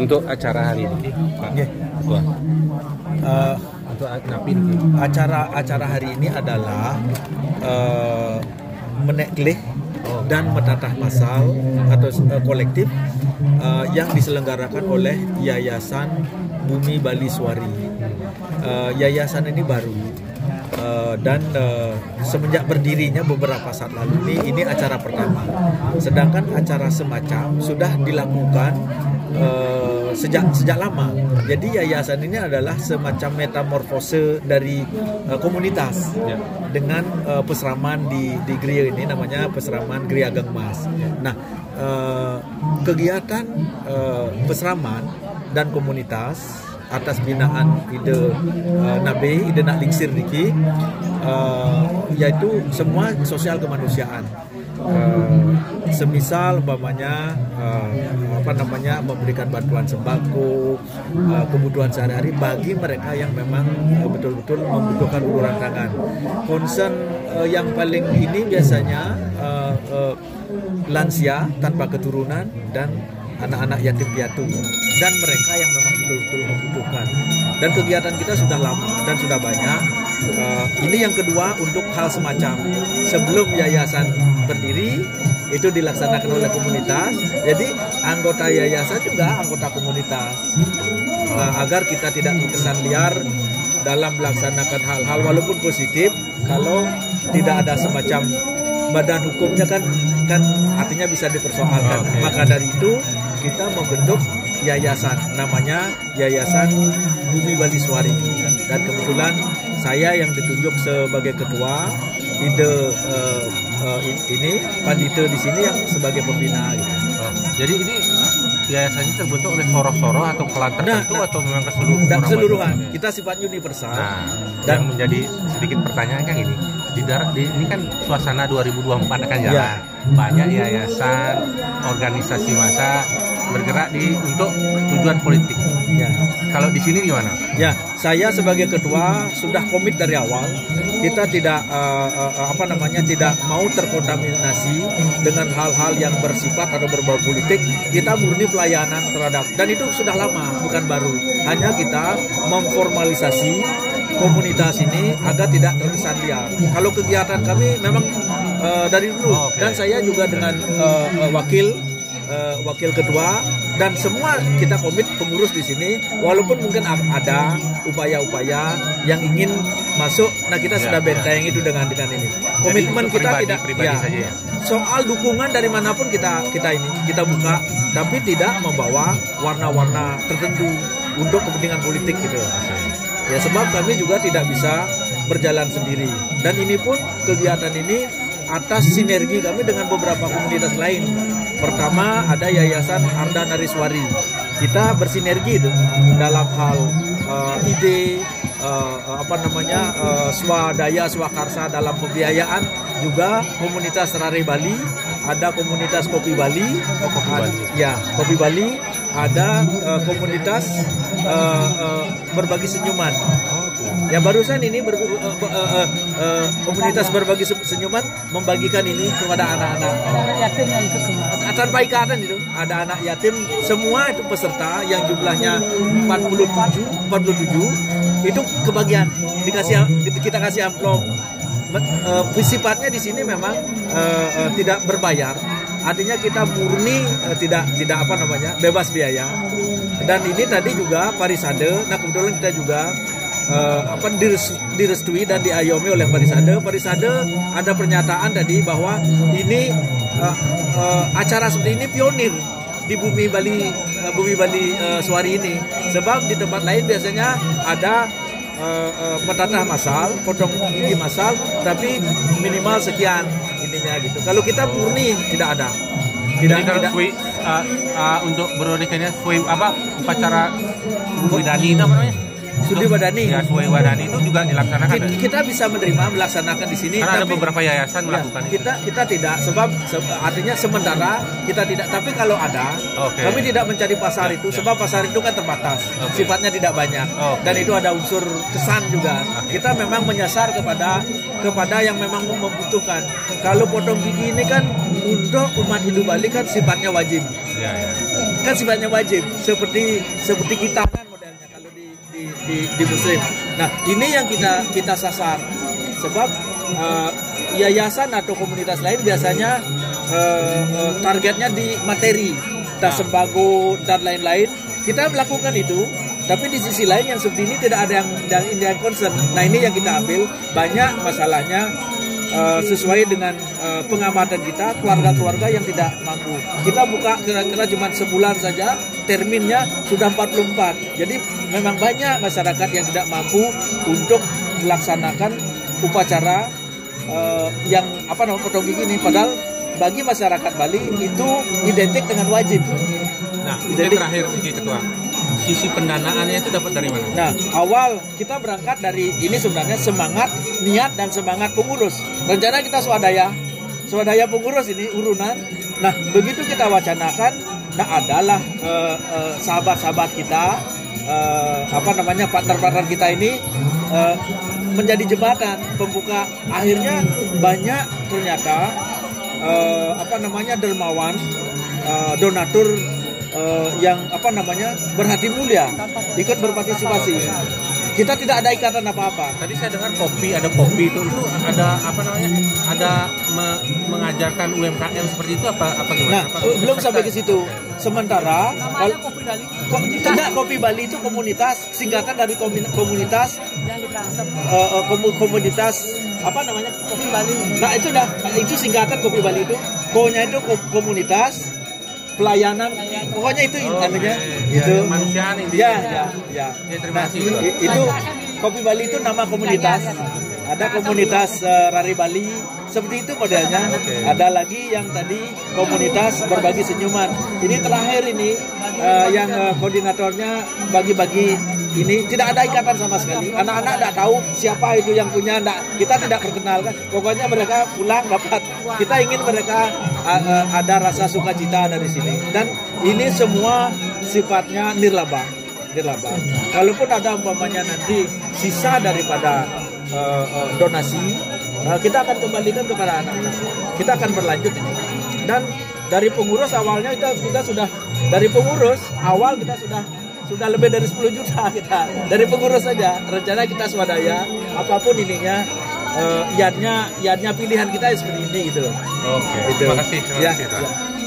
untuk acara hari ini Pak Nggih. Ketua Eh, untuk napin acara acara hari ini adalah uh, meneklih dan metatah masal atau eh, kolektif eh, yang diselenggarakan oleh Yayasan Bumi Bali Suari. Eh, yayasan ini baru eh, dan eh, semenjak berdirinya beberapa saat lalu ini ini acara pertama. Sedangkan acara semacam sudah dilakukan eh, sejak sejak lama. Jadi yayasan ini adalah semacam metamorfose dari eh, komunitas Ya. dengan eh, peseraman di di Gria ini namanya peseraman Gria Ageng Mas. Nah, eh, kegiatan eh, peseraman dan komunitas atas binaan ide eh, Nabe, ide nak lingsir diki eh, yaitu semua sosial kemanusiaan. Eh, semisal umpamanya eh, apa namanya memberikan bantuan sembako eh, kebutuhan sehari-hari bagi mereka yang memang betul-betul membutuhkan uluran tangan. Concern eh, yang paling ini biasanya eh, eh, lansia tanpa keturunan dan anak-anak yatim piatu dan mereka yang memang betul-betul membutuhkan. Dan kegiatan kita sudah lama dan sudah banyak Eh, ini yang kedua untuk hal semacam. Sebelum yayasan berdiri itu dilaksanakan oleh komunitas. Jadi anggota yayasan juga anggota komunitas. Eh, agar kita tidak terkesan liar dalam melaksanakan hal-hal walaupun positif kalau tidak ada semacam badan hukumnya kan kan artinya bisa dipersoalkan. Oke. maka dari itu kita membentuk yayasan. Namanya Yayasan Bumi Bali Suari dan kebetulan saya yang ditunjuk sebagai ketua ide eh, eh, ini di sini yang sebagai pembina gitu. Oh, jadi ini yayasannya terbentuk oleh soroh-soroh atau kelan tertentu nah. atau memang keseluruhan dan keseluruhan kita sifatnya universal Nah, Dan- dan menjadi sedikit pertanyaan kan ini. Di darat di, ini kan suasana 2024 akan jalan. Ya. Banyak yayasan, organisasi massa bergerak di untuk tujuan politik. ya Kalau di sini gimana? Ya, saya sebagai ketua sudah komit dari awal. Kita tidak eh, eh, apa namanya tidak mau terkontaminasi dengan hal-hal yang bersifat atau berbau politik. Kita murni pelayanan terhadap dan itu sudah lama, bukan baru. Hanya kita memformalisasi komunitas ini agar tidak terkesan liar. Kalau kegiatan kami memang eh, dari dulu Oh, oke. dan saya juga dengan eh, eh, wakil eh, wakil ketua dan semua kita komit pengurus di sini walaupun mungkin ada upaya-upaya yang ingin masuk nah kita Ya, sudah ya. benteng itu dengan dengan ini komitmen untuk kita pribadi- tidak pribadi ya, saja ya? soal dukungan dari mana pun kita kita ini kita buka tapi tidak membawa warna-warna tertentu untuk kepentingan politik gitu ya sebab kami juga tidak bisa berjalan sendiri. Dan ini pun kegiatan ini atas sinergi kami dengan beberapa komunitas lain. Pertama ada yayasan Arda Nariswari. Kita bersinergi itu dalam hal eh, ide eh, apa namanya eh, swadaya swakarsa dalam pembiayaan juga komunitas Rare Bali ada komunitas Kopi Bali. Kopi Ad- Bali. ya Kopi Bali. Ada eh, komunitas eh, eh, berbagi senyuman. Ya barusan ini ber- eh, eh, eh, eh, komunitas berbagi se- senyuman membagikan ini kepada anak-anak. Yatim yang itu semua. Tanpa ikatan itu. Ada anak yatim semua itu peserta yang jumlahnya 47 47 itu kebagian. Dikasih kita kasih amplop Eh, sifatnya di sini memang eh, eh, tidak berbayar artinya kita murni eh, tidak tidak apa namanya bebas biaya dan ini tadi juga parisade nah kebetulan kita juga eh, apa dires- direstui dan diayomi oleh Parisade. Parisade ada pernyataan tadi bahwa ini eh, eh, acara seperti ini pionir di bumi Bali bumi Bali eh, Suari ini. Sebab di tempat lain biasanya ada eh, eh, metatah masal, potong gigi masal, tapi minimal sekian ininya gitu. Kalau kita murni tidak ada. Tidak Jadi kalau tidak swi, uh, uh, untuk berorganikannya swi apa upacara Widani namanya? Sudi Wadani. Ya, Swi Wadani itu juga dilaksanakan. Kita, ya? kita bisa menerima melaksanakan di sini Karena ada tapi- beberapa yayasan Ya, melakukan itu. kita kita tidak sebab se- artinya sementara kita tidak tapi kalau ada Oke. kami tidak mencari pasar Ya, itu ya. sebab pasar itu kan terbatas Oke. sifatnya tidak banyak Oke. dan itu ada unsur kesan juga Oke. kita memang menyasar kepada kepada yang memang membutuhkan kalau potong gigi ini kan untuk umat Hindu Bali kan sifatnya wajib Ya, ya. kan sifatnya wajib seperti seperti kita kan di di, di, muslim. Nah ini yang kita kita sasar sebab uh, yayasan atau komunitas lain biasanya uh, uh, targetnya di materi, tas sembako dan lain-lain. Kita melakukan itu, tapi di sisi lain yang seperti ini tidak ada yang yang yang concern. Nah ini yang kita ambil banyak masalahnya uh, sesuai dengan uh, pengamatan kita keluarga-keluarga yang tidak mampu. Kita buka kira-kira cuma sebulan saja, terminnya sudah 44. Jadi memang banyak masyarakat yang tidak mampu untuk melaksanakan upacara uh, yang apa namanya potong gigi ini padahal bagi masyarakat Bali itu identik dengan wajib. Nah, ini terakhir Iki Ketua. Sisi pendanaannya itu dapat dari mana? Nah, awal kita berangkat dari ini sebenarnya semangat, niat dan semangat pengurus. Rencana kita swadaya, swadaya pengurus ini urunan. Nah, begitu kita wacanakan, nah adalah eh, eh, sahabat-sahabat kita, eh, apa namanya partner-partner kita ini eh, menjadi jembatan pembuka. Akhirnya banyak ternyata eh, apa namanya dermawan, eh, donatur eh, yang apa namanya berhati mulia ikut berpartisipasi. Kita tidak ada ikatan apa-apa. Tadi saya dengar kopi, ada kopi itu itu ada apa namanya? Ada me- mengajarkan UMKM seperti itu apa apa gimana? Nah, Apa- belum sampai ke situ. Sementara kalau Ko- tidak kopi Bali itu komunitas singkatan dari komunitas eh, eh, komu- komunitas apa namanya kopi Bali. Nah itu dah itu singkatan kopi Bali itu. Ko-nya itu ko- komunitas pelayanan pokoknya itu Oh, intinya oke. itu Ya, kemanusiaan intinya. ya ya ya Ya, terima nah, kasih. i- itu kopi Bali itu nama komunitas ada komunitas eh, Rari Bali. Seperti itu modelnya. Oke. ada lagi yang tadi komunitas berbagi senyuman. Ini terakhir ini eh, yang eh, koordinatornya bagi-bagi ini. Tidak ada ikatan sama sekali. Anak-anak tidak tahu siapa itu yang punya. Ndak kita tidak perkenalkan pokoknya mereka pulang dapat. Kita ingin mereka eh, ada rasa sukacita dari sini. Dan ini semua sifatnya nirlaba. Nirlaba. Kalaupun ada umpamanya nanti sisa daripada eh, eh, donasi eh, kita akan kembalikan kepada anak-anak kita akan berlanjut ini dan dari pengurus awalnya kita kita sudah dari pengurus awal kita sudah sudah lebih dari 10 juta kita dari pengurus saja rencana kita swadaya apa pun ininya eh, iadnya iadnya pilihan kita seperti ini gitu loh Oke. Itu. Terima kasih. Terima Ya, kasih. Tuan. ya.